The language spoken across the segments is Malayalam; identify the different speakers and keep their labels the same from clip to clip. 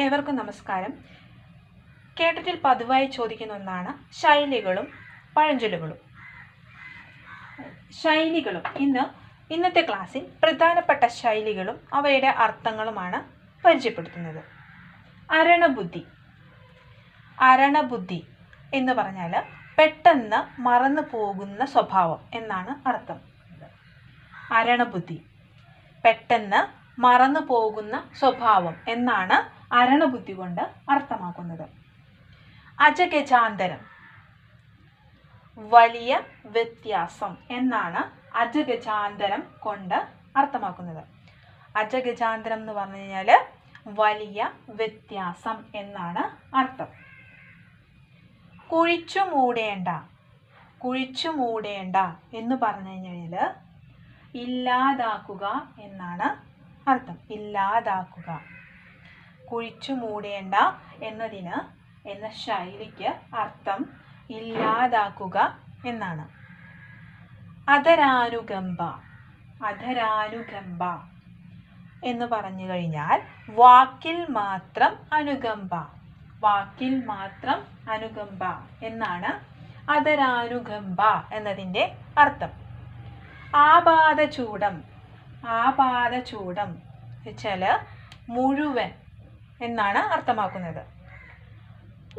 Speaker 1: ഏവർക്കും നമസ്കാരം. കേട്ടത്തിൽ പതിവായി ചോദിക്കുന്ന ഒന്നാണ് ശൈലികളും പഴഞ്ചൊല്ലുകളും. ശൈലികളും. ഇന്ന് ഇന്നത്തെ ക്ലാസ്സിൽ പ്രധാനപ്പെട്ട ശൈലികളും അവയുടെ അർത്ഥങ്ങളുമാണ് പരിചയപ്പെടുത്തുന്നത്. അരണബുദ്ധി. അരണബുദ്ധി എന്ന് പറഞ്ഞാൽ പെട്ടെന്ന് മറന്നു പോകുന്ന സ്വഭാവം എന്നാണ് അർത്ഥം. അരണബുദ്ധി. പെട്ടെന്ന് മറന്നു പോകുന്ന സ്വഭാവം എന്നാണ് അരണബുദ്ധി കൊണ്ട് അർത്ഥമാക്കുന്നത്. അജഗജാന്തരം. വലിയ വ്യത്യാസം എന്നാണ് അജഗജാന്തരം കൊണ്ട് അർത്ഥമാക്കുന്നത്. അജഗജാന്തരം എന്ന് പറഞ്ഞു കഴിഞ്ഞാൽ വലിയ വ്യത്യാസം എന്നാണ് അർത്ഥം. കുഴിച്ചു മൂടേണ്ട കുഴിച്ചു മൂടേണ്ട എന്ന് പറഞ്ഞു കഴിഞ്ഞാൽ ഇല്ലാതാക്കുക എന്നാണ് അർത്ഥം. ഇല്ലാതാക്കുക. കുഴിച്ചു മൂടേണ്ട എന്നതിന് എന്ന ശൈലിക്ക് അർത്ഥം ഇല്ലാതാക്കുക എന്നാണ്. അധരാനുകമ്പ അധരാനുകമ്പ എന്ന് പറഞ്ഞു കഴിഞ്ഞാൽ വാക്കിൽ മാത്രം അനുകമ്പ വാക്കിൽ മാത്രം അനുകമ്പ എന്നാണ് അധരാനുകമ്പ എന്നതിന്റെ അർത്ഥം. ആപാദചൂടം ആപാദചൂടം വെച്ചാൽ മുഴുവൻ എന്നാണ് അർത്ഥമാക്കുന്നത്.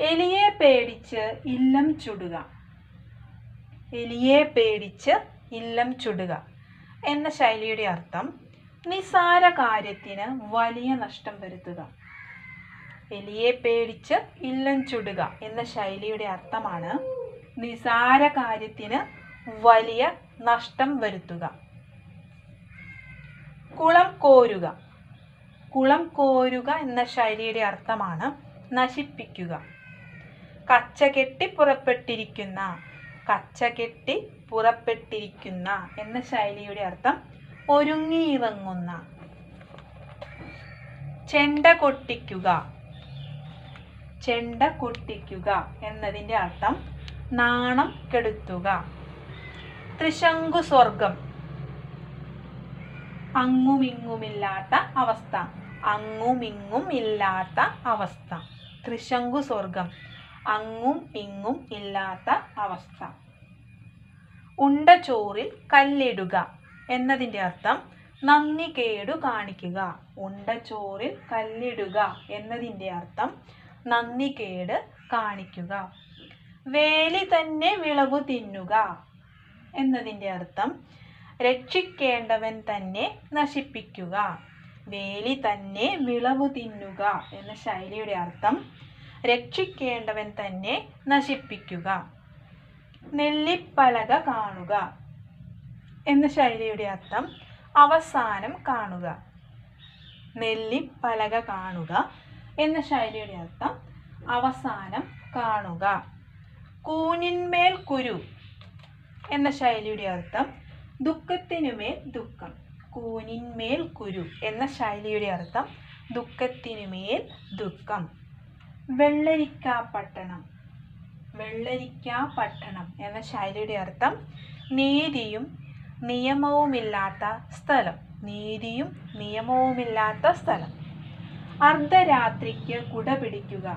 Speaker 1: എലിയെ പേടിച്ച് ഇല്ലം ചുടുക. എലിയെ പേടിച്ച് ഇല്ലം ചുടുക എന്ന ശൈലിയുടെ അർത്ഥം നിസാര കാര്യത്തിന് വലിയ നഷ്ടം വരുത്തുക. എലിയെ പേടിച്ച് ഇല്ലം ചുടുക എന്ന ശൈലിയുടെ അർത്ഥമാണ് നിസാര കാര്യത്തിന് വലിയ നഷ്ടം വരുത്തുക. കുളം കോരുക. കുളം കോരുക എന്ന ശൈലിയുടെ അർത്ഥമാണ് നശിപ്പിക്കുക. കച്ച കെട്ടി പുറപ്പെട്ടിരിക്കുന്ന കച്ച കെട്ടി പുറപ്പെട്ടിരിക്കുന്ന എന്ന ശൈലിയുടെ അർത്ഥം ഒരുങ്ങിയിറങ്ങുന്ന ചെണ്ട കൊട്ടിക്കുക. ചെണ്ട കൊട്ടിക്കുക എന്നതിന്റെ അർത്ഥം നാണം കെടുത്തുക. ത്രിശങ്കു സ്വർഗം അങ്ങുമിങ്ങുമില്ലാത്ത അവസ്ഥ. അങ്ങുമിങ്ങും ഇല്ലാത്ത അവസ്ഥ. ത്രിശങ്കു സ്വർഗം അങ്ങും ഇങ്ങും ഇല്ലാത്ത അവസ്ഥ. ഉണ്ട ചോറിൽ കല്ലിടുക എന്നതിന്റെ അർത്ഥം നന്ദി കേടു കാണിക്കുക. ഉണ്ട ചോറിൽ കല്ലിടുക എന്നതിന്റെ അർത്ഥം നന്ദി കേട് കാണിക്കുക. വേലി തന്നെ വിളവ് തിന്നുക എന്നതിന്റെ അർത്ഥം രക്ഷിക്കേണ്ടവൻ തന്നെ നശിപ്പിക്കുക. വേലി തന്നെ വിളവു തിന്നുക എന്ന ശൈലിയുടെ അർത്ഥം രക്ഷിക്കേണ്ടവൻ തന്നെ നശിപ്പിക്കുക. നെല്ലിപ്പലക കാണുക എന്ന ശൈലിയുടെ അർത്ഥം അവസാനം കാണുക. നെല്ലിപ്പലക കാണുക എന്ന ശൈലിയുടെ അർത്ഥം അവസാനം കാണുക. കൂനിന്മേൽ കുരു എന്ന ശൈലിയുടെ അർത്ഥം ദുഃഖത്തിനുമേൽ ദുഃഖം. കൂനിന്മേൽ കുരു എന്ന ശൈലിയുടെ അർത്ഥം ദുഃഖത്തിനുമേൽ ദുഃഖം. വെള്ളരിക്ക പട്ടണം വെള്ളരിക്ക പട്ടണം എന്ന ശൈലിയുടെ അർത്ഥം നീതിയും നിയമവുമില്ലാത്ത സ്ഥലം. നീതിയും നിയമവുമില്ലാത്ത സ്ഥലം. അർദ്ധരാത്രിക്ക് കുട പിടിക്കുക.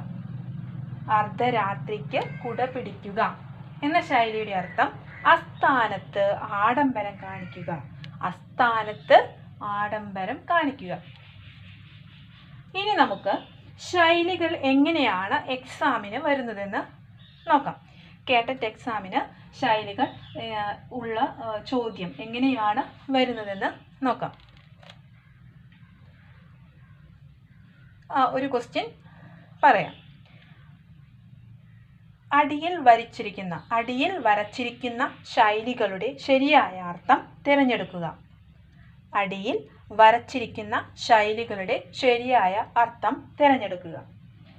Speaker 1: അർദ്ധരാത്രിക്ക് കുട പിടിക്കുക എന്ന ശൈലിയുടെ അർത്ഥം അസ്ഥാനത്ത് ആഡംബരം കാണിക്കുക. അസ്ഥാനത്ത് ആഡംബരം കാണിക്കുക. ഇനി നമുക്ക് ശൈലികൾ എങ്ങനെയാണ് എക്സാമിന് വരുന്നതെന്ന് നോക്കാം. കേട്ടറ്റ് എക്സാമിന് ശൈലികൾ ഉള്ള ചോദ്യം എങ്ങനെയാണ് വരുന്നതെന്ന് നോക്കാം. ഒരു ക്വസ്റ്റ്യൻ പറയാം. അടിയിൽ വരച്ചിരിക്കുന്ന അടിയിൽ വരച്ചിരിക്കുന്ന ശൈലികളുടെ ശരിയായ അർത്ഥം തിരഞ്ഞെടുക്കുക. അടിയിൽ വരച്ചിരിക്കുന്ന ശൈലികളുടെ ശരിയായ അർത്ഥം തിരഞ്ഞെടുക്കുക.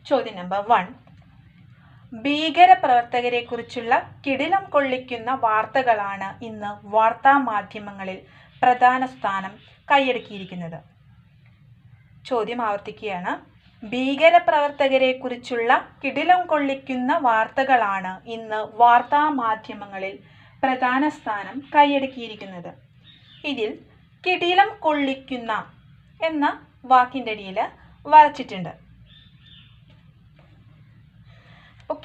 Speaker 1: ചോദ്യം നമ്പർ വൺ. ഭീകരപ്രവർത്തകരെക്കുറിച്ചുള്ള കിടിലം കൊള്ളിക്കുന്ന വാർത്തകളാണ് ഇന്ന് വാർത്താ മാധ്യമങ്ങളിൽ പ്രധാന സ്ഥാനം കൈയടക്കിയിരിക്കുന്നത്. ചോദ്യം ആവർത്തിക്കുകയാണ്. ഭീകരപ്രവർത്തകരെക്കുറിച്ചുള്ള കിടിലം കൊള്ളിക്കുന്ന വാർത്തകളാണ് ഇന്ന് വാർത്താ മാധ്യമങ്ങളിൽ പ്രധാന സ്ഥാനം കൈയടക്കിയിരിക്കുന്നത്. ഇതിൽ കിടിലം കൊള്ളിക്കുന്ന എന്ന വാക്കിന്റെ അടിയിൽ വരച്ചിട്ടുണ്ട്.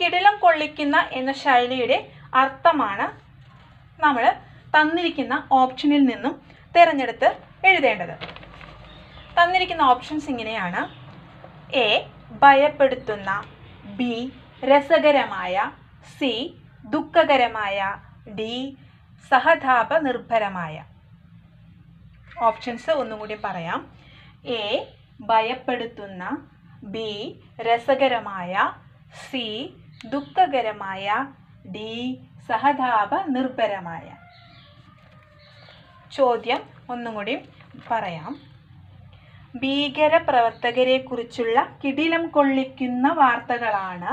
Speaker 1: കിടിലം കൊള്ളിക്കുന്ന എന്ന ശൈലിയുടെ അർത്ഥമാണ് നമ്മൾ തന്നിരിക്കുന്ന ഓപ്ഷനിൽ നിന്നും തിരഞ്ഞെടുത്ത് എഴുതേണ്ടത്. തന്നിരിക്കുന്ന ഓപ്ഷൻസ് ഇങ്ങനെയാണ്. എ ഭയപ്പെടുത്തുന്ന ബി രസകരമായ സി ദുഃഖകരമായ ഡി സഹതാപ നിർഭരമായ ഓപ്ഷൻസ് ഒന്നുകൂടി പറയാം. എ ഭയപ്പെടുത്തുന്ന ബി രസകരമായ സി ദുഃഖകരമായ ഡി സഹതാപ നിർഭരമായ ചോദ്യം ഒന്നും കൂടി പറയാം. ഭീകര പ്രവർത്തകരെ കുറിച്ചുള്ള കിടിലം കൊള്ളിക്കുന്ന വാർത്തകളാണ്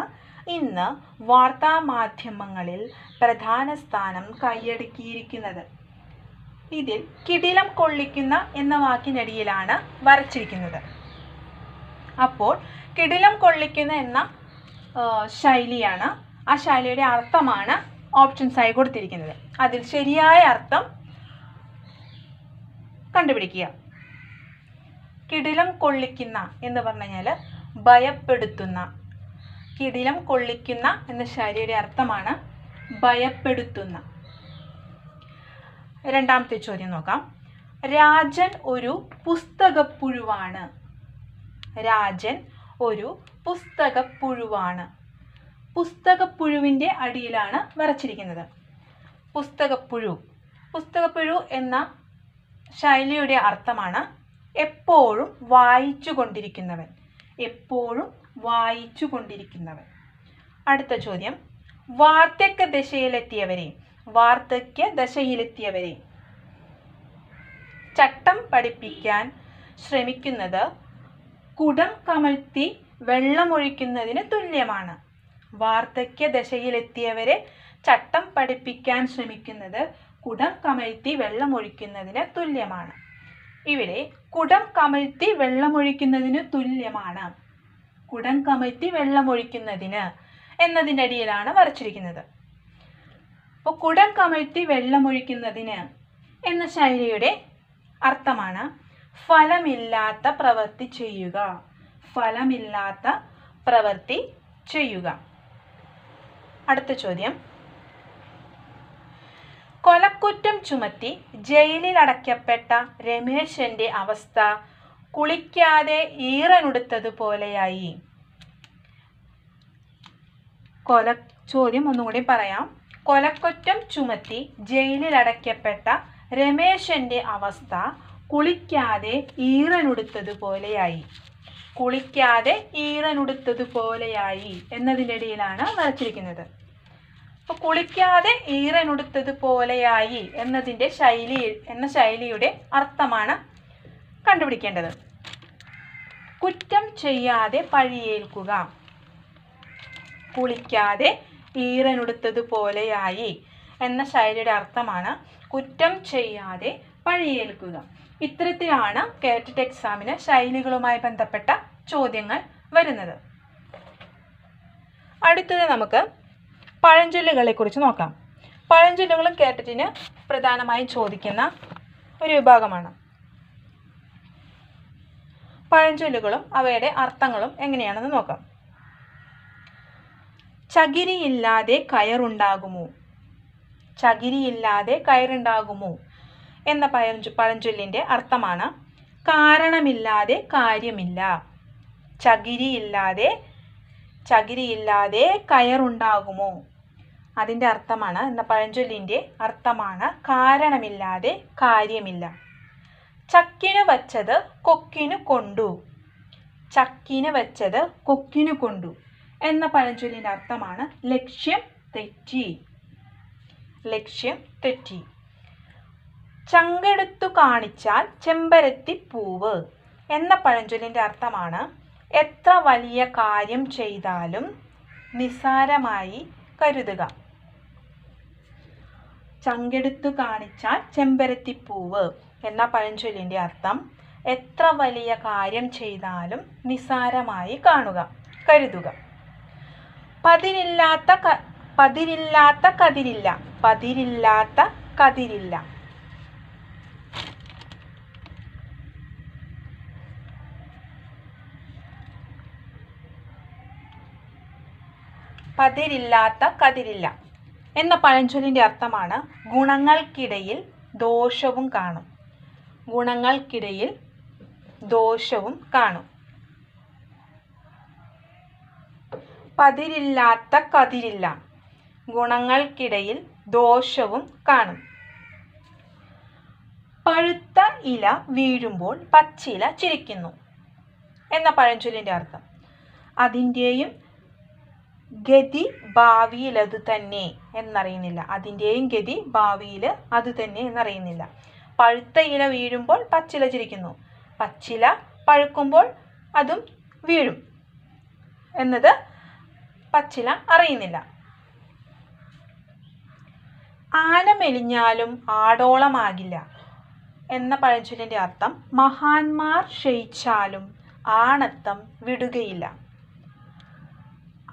Speaker 1: ഇന്ന് വാർത്താമാധ്യമങ്ങളിൽ പ്രധാന സ്ഥാനം കൈയടക്കിയിരിക്കുന്നത്. ഇതിൽ കിടിലം കൊള്ളിക്കുന്ന എന്ന വാക്കിനടിയിലാണ് വരച്ചിരിക്കുന്നത്. അപ്പോൾ കിടിലം കൊള്ളിക്കുന്ന എന്ന ശൈലിയാണ് ആ ശൈലിയുടെ അർത്ഥമാണ് ഓപ്ഷൻസ് ആയി കൊടുത്തിരിക്കുന്നത്. അതിൽ ശരിയായ അർത്ഥം കണ്ടുപിടിക്കുക. കിടിലം കൊള്ളിക്കുന്ന എന്ന് പറഞ്ഞു കഴിഞ്ഞാൽ ഭയപ്പെടുത്തുന്ന. കിടിലം കൊള്ളിക്കുന്ന എന്ന ശരിയുടെ അർത്ഥമാണ് ഭയപ്പെടുത്തുന്ന. രണ്ടാമത്തെ ചോദ്യം നോക്കാം. രാജൻ ഒരു പുസ്തകപ്പുഴുവാണ്. രാജൻ ഒരു പുസ്തകപ്പുഴുവാണ്. പുസ്തകപ്പുഴുവിന്റെ അടിയിലാണ് വരച്ചിരിക്കുന്നത്. പുസ്തകപ്പുഴു. പുസ്തകപ്പുഴു എന്ന ശൈലിയുടെ അർത്ഥമാണ് എപ്പോഴും വായിച്ചു കൊണ്ടിരിക്കുന്നവൻ എപ്പോഴും വായിച്ചു കൊണ്ടിരിക്കുന്നവൻ അടുത്ത ചോദ്യം. വാർദ്ധക്യ ദശയിലെത്തിയവരെ വാർദ്ധക്യ ദശയിലെത്തിയവരെ ചട്ടം പഠിപ്പിക്കാൻ ശ്രമിക്കുന്നത് കുടം കമഴ്ത്തി വെള്ളമൊഴിക്കുന്നതിന് തുല്യമാണ്. വാർദ്ധക്യ ദശയിലെത്തിയവരെ ചട്ടം പഠിപ്പിക്കാൻ ശ്രമിക്കുന്നത് കുടം കമഴ്ത്തി വെള്ളമൊഴിക്കുന്നതിന് തുല്യമാണ്. ഇവിടെ കുടം കമഴ്ത്തി വെള്ളമൊഴിക്കുന്നതിന് തുല്യമാണ്. കുടം കമഴ്ത്തി വെള്ളമൊഴിക്കുന്നതിന് എന്നതിന്റെ അടിയിലാണ് വരച്ചിരിക്കുന്നത്. അപ്പോൾ കുടം കമഴ്ത്തി വെള്ളമൊഴിക്കുന്നതിന് എന്ന ശൈലിയുടെ അർത്ഥമാണ് ഫലമില്ലാത്ത പ്രവൃത്തി ചെയ്യുക. ഫലമില്ലാത്ത പ്രവൃത്തി ചെയ്യുക. അടുത്ത ചോദ്യം. കൊലക്കുറ്റം ചുമത്തി ജയിലിലടയ്ക്കപ്പെട്ട രമേശന്റെ അവസ്ഥ കുളിക്കാതെ ഈറനുടുത്തതുപോലെയായി കൊല ചോദ്യം ഒന്നുകൂടി പറയാം. കൊലക്കുറ്റം ചുമത്തി ജയിലിലടയ്ക്കപ്പെട്ട രമേശന്റെ അവസ്ഥ കുളിക്കാതെ ഈറനുടുത്തതുപോലെയായി കുളിക്കാതെ ഈറനുടുത്തതുപോലെയായി എന്നതിന്റെ ഇടയിലാണ് വരച്ചിരിക്കുന്നത്. അപ്പോൾ കുളിക്കാതെ ഈറനുടുത്തതുപോലെയായി എന്നതിന്റെ ശൈലി എന്ന ശൈലിയുടെ അർത്ഥമാണ് കണ്ടുപിടിക്കേണ്ടത്. കുറ്റം ചെയ്യാതെ പഴിയേൽക്കുക. കുളിക്കാതെ ഈറനുടുത്തതുപോലെയായി എന്ന ശൈലിയുടെ അർത്ഥമാണ് കുറ്റം ചെയ്യാതെ പഴിയേൽക്കുക. ഇത്തരത്തിലാണ് കേറ്ററ്റ് എക്സാമിന് ശൈലികളുമായി ബന്ധപ്പെട്ട ചോദ്യങ്ങൾ വരുന്നത്. അടുത്തത് നമുക്ക് പഴഞ്ചൊല്ലുകളെ കുറിച്ച് നോക്കാം. പഴഞ്ചൊല്ലുകളും കേരളത്തിന് പ്രധാനമായും ചോദിക്കുന്ന ഒരു വിഭാഗമാണ്. പഴഞ്ചൊല്ലുകളും അവയുടെ അർത്ഥങ്ങളും എങ്ങനെയാണെന്ന് നോക്കാം. ചകിരിയില്ലാതെ കയറുണ്ടാകുമോ? ചകിരിയില്ലാതെ കയറുണ്ടാകുമോ? എന്ന പഴഞ്ചൊ പഴഞ്ചൊല്ലിന്റെ അർത്ഥമാണ് കാരണമില്ലാതെ കാര്യമില്ല. ചകിരിയില്ലാതെ ചകിരിയില്ലാതെ കയറുണ്ടാകുമോ? അതിന്റെ അർത്ഥമാണ് എന്ന പഴഞ്ചൊല്ലിന്റെ അർത്ഥമാണ് കാരണമില്ലാതെ കാര്യമില്ല. ചക്കിന് വച്ചത് കൊക്കിനു കൊണ്ടു. ചക്കിന് വെച്ചത് കൊക്കിനു കൊണ്ടു എന്ന പഴഞ്ചൊല്ലിന്റെ അർത്ഥമാണ് ലക്ഷ്യം തെറ്റി. ലക്ഷ്യം തെറ്റി. ചങ്കെടുത്തു കാണിച്ചാൽ ചെമ്പരത്തി പൂവ് എന്ന പഴഞ്ചൊല്ലിന്റെ അർത്ഥമാണ് എത്ര വലിയ കാര്യം ചെയ്താലും നിസ്സാരമായി കരുതുക. ചങ്കെടുത്തു കാണിച്ച ചെമ്പരത്തിപ്പൂവ് എന്ന പഴഞ്ചൊല്ലിന്റെ അർത്ഥം എത്ര വലിയ കാര്യം ചെയ്താലും നിസ്സാരമായി കാണുക കരുതുക. പതിരില്ലാത്ത പതിരില്ലാത്ത കതിരില്ല പതിരില്ലാത്ത കതിരില്ല. പതിരില്ലാത്ത കതിരില്ല. എന്ന പഴഞ്ചൊല്ലിന്റെ അർത്ഥമാണ് ഗുണങ്ങൾക്കിടയിൽ ദോഷവും കാണും. ഗുണങ്ങൾക്കിടയിൽ ദോഷവും കാണും. പതിരില്ലാത്ത കതിരില്ല. ഗുണങ്ങൾക്കിടയിൽ ദോഷവും കാണും. പഴുത്ത ഇല വീഴുമ്പോൾ പച്ചില ചിരിക്കുന്നു. എന്ന പഴഞ്ചൊല്ലിന്റെ അർത്ഥം. അതിന്റെയും ഗതി ഭാവിയിൽ അത് തന്നെ എന്നറിയുന്നില്ല. അതിന്റെയും ഗതി ഭാവിയിൽ അത് തന്നെ എന്നറിയുന്നില്ല. പഴുത്ത ഇല വീഴുമ്പോൾ പച്ചില ചിരിക്കുന്നു. പച്ചില പഴുക്കുമ്പോൾ അതും വീഴും എന്നത് പച്ചില അറിയുന്നില്ല. ആന മെലിഞ്ഞാലും ആടോളമാകില്ല എന്ന പഴഞ്ചൊല്ലിന്റെ അർത്ഥം മഹാന്മാർ ക്ഷയിച്ചാലും ആണത്തം വിടുകയില്ല.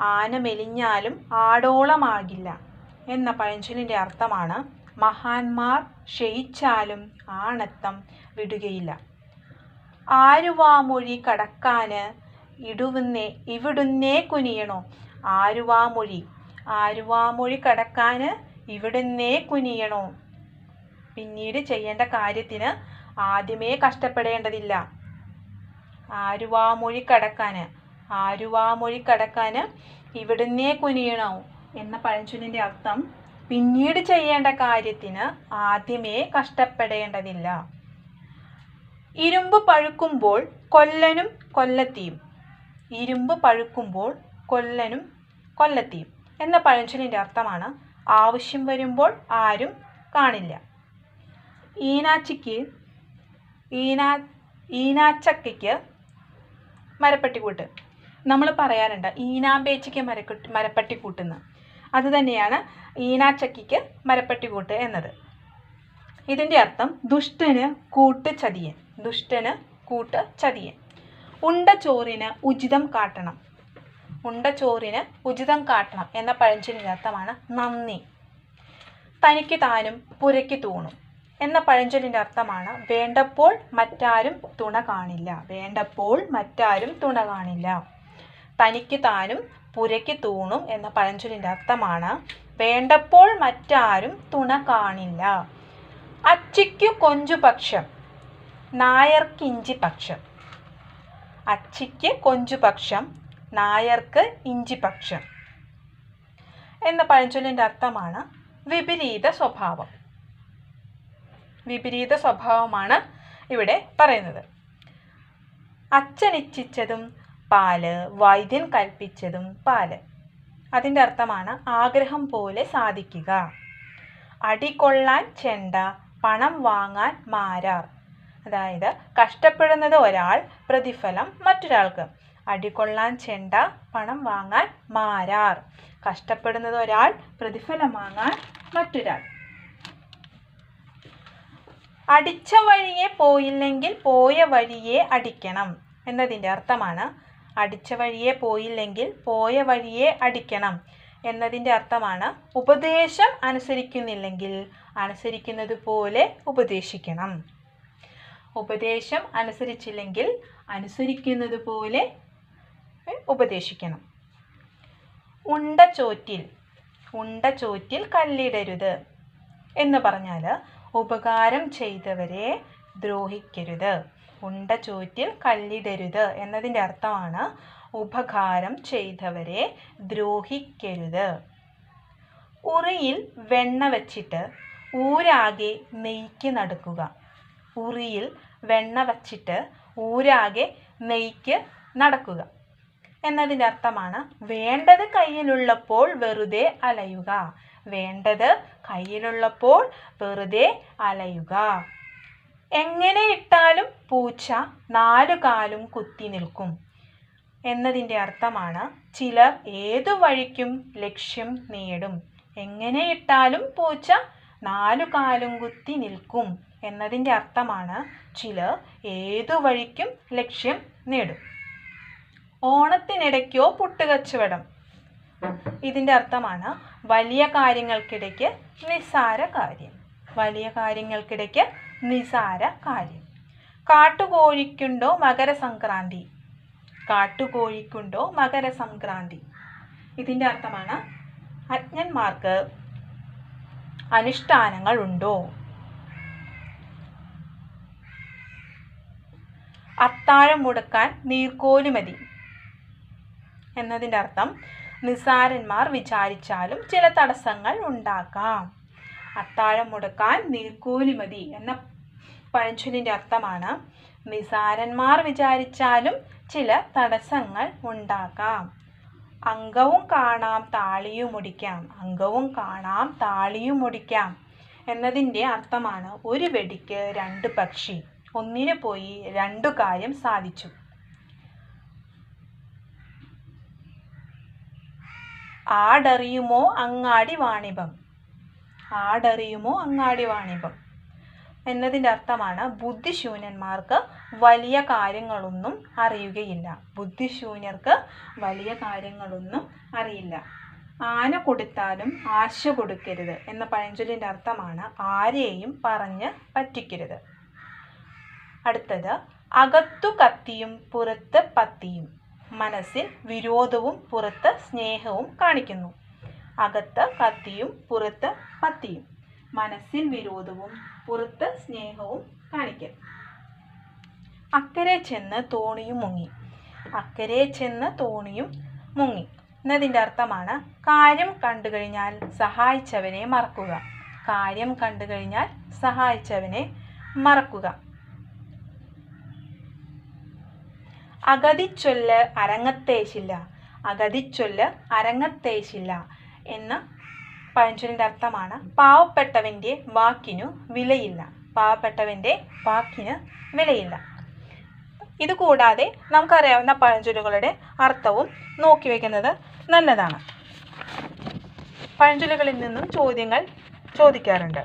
Speaker 1: ആന മെലിഞ്ഞാലും ആടോളമാകില്ല എന്ന പഴഞ്ചൊല്ലിന്റെ അർത്ഥമാണ് മഹാന്മാർ ക്ഷയിച്ചാലും ആണത്തം വിടുകയില്ല. ആരുവാമൊഴി കടക്കാന് ഇടുവുന്നേ ഇവിടുന്നേ കുനിയണോ? ആരുവാമൊഴി ആരുവാമൊഴി കടക്കാന് ഇവിടുന്നേ കുനിയണോ? പിന്നീട് ചെയ്യേണ്ട കാര്യത്തിന് ആദ്യമേ കഷ്ടപ്പെടേണ്ടതില്ല. ആരുവാമൊഴി കടക്കാന് ആരുവാമൊഴി കടക്കാന് ഇവിടുന്നേ കുനിയണോ എന്ന പഴഞ്ചൊല്ലിന്റെ അർത്ഥം പിന്നീട് ചെയ്യേണ്ട കാര്യത്തിന് ആദ്യമേ കഷ്ടപ്പെടേണ്ടതില്ല. ഇരുമ്പ് പഴുക്കുമ്പോൾ കൊല്ലനും കൊല്ലത്തിയും ഇരുമ്പ് പഴുക്കുമ്പോൾ കൊല്ലനും കൊല്ലത്തിയും എന്ന പഴഞ്ചൊല്ലിന്റെ അർത്ഥമാണ് ആവശ്യം വരുമ്പോൾ ആരും കാണില്ല. ഈനാച്ചിക്ക് ഈനാ ഈനാച്ചക്കയ്ക്ക് മരപ്പട്ടിക്കൂട്ട് നമ്മൾ പറയാറുണ്ട് ഈനാമ്പേച്ചയ്ക്ക് മരക്കുട്ടി മരപ്പട്ടി കൂട്ടുന്നു. അത് തന്നെയാണ് മരപ്പട്ടി കൂട്ട് എന്നത്. ഇതിന്റെ അർത്ഥം ദുഷ്ടന് കൂട്ട് ചതിയൻ. ദുഷ്ടന് കൂട്ട് ചതിയൻ. ഉണ്ട ചോറിന് ഉചിതം കാട്ടണം. ഉണ്ട ചോറിന് ഉചിതം കാട്ടണം എന്ന പഴഞ്ചൊല്ലിന്റെ അർത്ഥമാണ് നന്ദി. തനിക്ക് താനും പുരയ്ക്ക് തൂണും എന്ന പഴഞ്ചൊല്ലിന്റെ അർത്ഥമാണ് വേണ്ടപ്പോൾ മറ്റാരും തുണ കാണില്ല. വേണ്ടപ്പോൾ മറ്റാരും തുണ കാണില്ല. തനിക്ക് താനും പുരയ്ക്ക് തൂണും എന്ന പഴഞ്ചൊല്ലിന്റെ അർത്ഥമാണ്. വേണ്ടപ്പോൾ മറ്റാരും തുണ കാണില്ല. അച്ചിക്കു കൊഞ്ചുപക്ഷം നായർക്ക് ഇഞ്ചിപക്ഷം അച്ചിക്ക് കൊഞ്ചുപക്ഷം നായർക്ക് ഇഞ്ചിപക്ഷം എന്ന പഴഞ്ചൊല്ലിന്റെ അർത്ഥമാണ് വിപരീത സ്വഭാവം. വിപരീത സ്വഭാവമാണ് ഇവിടെ പറയുന്നത്. അച്ഛനിച്ഛിച്ചതും പാൽ വൈദ്യൻ കൽപ്പിച്ചതും പാൽ. അതിന്റെ അർത്ഥമാണ് ആഗ്രഹം പോലെ സാധിക്കുക. അടികൊള്ളാൻ ചെണ്ട പണം വാങ്ങാൻ മാരാർ. അതായത് കഷ്ടപ്പെടുന്നത് ഒരാൾ പ്രതിഫലം മറ്റൊരാൾക്ക്. അടികൊള്ളാൻ ചെണ്ട പണം വാങ്ങാൻ മാരാർ. കഷ്ടപ്പെടുന്നത് ഒരാൾ പ്രതിഫലം വാങ്ങാൻ മറ്റൊരാൾ. അടിച്ച വഴിയെ പോയില്ലെങ്കിൽ പോയ വഴിയെ അടിക്കണം എന്നതിന്റെ അർത്ഥമാണ് അടിച്ച വഴിയെ പോയില്ലെങ്കിൽ പോയ വഴിയെ അടിക്കണം എന്നതിന്റെ അർത്ഥമാണ് ഉപദേശം അനുസരിക്കുന്നില്ലെങ്കിൽ അനുസരിക്കുന്നത് പോലെ ഉപദേശിക്കണം. ഉപദേശം അനുസരിച്ചില്ലെങ്കിൽ അനുസരിക്കുന്നത് പോലെ ഉപദേശിക്കണം. ഉണ്ട ചോറ്റിൽ ഉണ്ട ചോറ്റിൽ കല്ലിടരുത് എന്ന് പറഞ്ഞാൽ ഉപകാരം ചെയ്തവരെ ദ്രോഹിക്കരുത്. ഉണ്ട ചോറ്റിൽ കല്ലിടരുത് എന്നതിന്റെ അർത്ഥമാണ് ഉപകാരം ചെയ്തവരെ ദ്രോഹിക്കരുത്. ഉറിയിൽ വെണ്ണ വച്ചിട്ട് ഊരാകെ നെയ്ക്ക് നടക്കുക. ഉറിയിൽ വെണ്ണ വച്ചിട്ട് ഊരാകെ നെയ്ക്ക് നടക്കുക. എന്നതിന്റെ അർത്ഥമാണ് വേണ്ടത് കയ്യിലുള്ളപ്പോൾ വെറുതെ അലയുക. വേണ്ടത് കയ്യിലുള്ളപ്പോൾ വെറുതെ അലയുക. എങ്ങനെ ഇട്ടാലും പൂച്ച നാലു കാലും കുത്തി നിൽക്കും. എന്നതിന്റെ അർത്ഥമാണ് ചിലർ ഏതു വഴിക്കും ലക്ഷ്യം നേടും. എങ്ങനെ ഇട്ടാലും പൂച്ച നാലു കാലും കുത്തി നിൽക്കും എന്നതിന്റെ അർത്ഥമാണ് ചിലർ ഏതു വഴിക്കും ലക്ഷ്യം നേടും. ഓണത്തിനിടയ്ക്കോ പുട്ടുകച്ചവടം. ഇതിന്റെ അർത്ഥമാണ് വലിയ കാര്യങ്ങൾക്കിടയ്ക്ക് നിസ്സാര കാര്യം. വലിയ കാര്യങ്ങൾക്കിടയ്ക്ക് നിസാര കാര്യം. കാട്ടുകോഴിക്കുണ്ടോ മകരസംക്രാന്തി? കാട്ടുകോഴിക്കുണ്ടോ മകരസംക്രാന്തി? ഇതിന്റെ അർത്ഥമാണ് അജ്ഞന്മാർക്ക് അനുഷ്ഠാനങ്ങൾ ഉണ്ടോ അത്താഴം മുടക്കാൻ നീർക്കോലി മതി. എന്നതിന്റെ അർത്ഥം നിസാരന്മാർ വിചാരിച്ചാലും ചില തടസ്സങ്ങൾ ഉണ്ടാക്കാം. അത്താഴം മുടക്കാൻ നീർക്കോലി മതി എന്ന പഴഞ്ചൊല്ലിന്റെ അർത്ഥമാണ്. നിസാരന്മാർ വിചാരിച്ചാലും ചില തടസ്സങ്ങൾ ഉണ്ടാക്കാം അംഗവും കാണാം താളിയും മുടിക്കാം. അംഗവും കാണാം താളിയും മുടിക്കാം എന്നതിന്റെ അർത്ഥമാണ് ഒരു വെടിക്ക് രണ്ട് പക്ഷി. ഒന്നിനു പോയി രണ്ടു കാര്യം സാധിച്ചു. ആടറിയുമോ അങ്ങാടി വാണിഭം? ആടറിയുമോ അങ്ങാടി വാണിഭം. എന്നതിന്റെ അർത്ഥമാണ് ബുദ്ധിശൂന്യന്മാർക്ക് വലിയ കാര്യങ്ങളൊന്നും അറിയുകയില്ല. ബുദ്ധിശൂന്യർക്ക് വലിയ കാര്യങ്ങളൊന്നും അറിയില്ല. ആന കൊടുത്താലും ആശ കൊടുക്കരുത് എന്ന പഴഞ്ചൊല്ലിന്റെ അർത്ഥമാണ് ആരെയും പറഞ്ഞ് പറ്റിക്കരുത്. അടുത്തത് അകത്തു കത്തിയും പുറത്ത് പത്തിയും. മനസ്സിൽ വിരോധവും പുറത്ത് സ്നേഹവും കാണിക്കുന്നു. അകത്ത് കത്തിയും പുറത്ത് പത്തിയും. മനസ്സിൽ വിരോധവും പുറത്ത് സ്നേഹവും കാണിക്കൽ അക്കരെ ചെന്ന് തോണിയും മുങ്ങി. അക്കരെ ചെന്ന് തോണിയും മുങ്ങി. എന്നതിന്റെ അർത്ഥമാണ് കാര്യം കണ്ടു കഴിഞ്ഞാൽ സഹായിച്ചവനെ മറക്കുക. കാര്യം കണ്ടു കഴിഞ്ഞാൽ സഹായിച്ചവനെ മറക്കുക. അഗതിച്ചൊല്ല് അരങ്ങത്തേശില്ല. അഗതിച്ചൊല്ല് അരങ്ങത്തേശില്ല. എന്ന പഴഞ്ചൊല്ലിന്റെ അർത്ഥമാണ് പാവപ്പെട്ടവന്റെ വാക്കിനു വിലയില്ല. പാവപ്പെട്ടവന്റെ വാക്കിന് വിലയില്ല. ഇത് കൂടാതെ നമുക്കറിയാവുന്ന പഴഞ്ചൊല്ലുകളുടെ അർത്ഥവും നോക്കി വയ്ക്കുന്നത് നല്ലതാണ്. പഴഞ്ചൊല്ലുകളിൽ നിന്നും ചോദ്യങ്ങൾ ചോദിക്കാറുണ്ട്.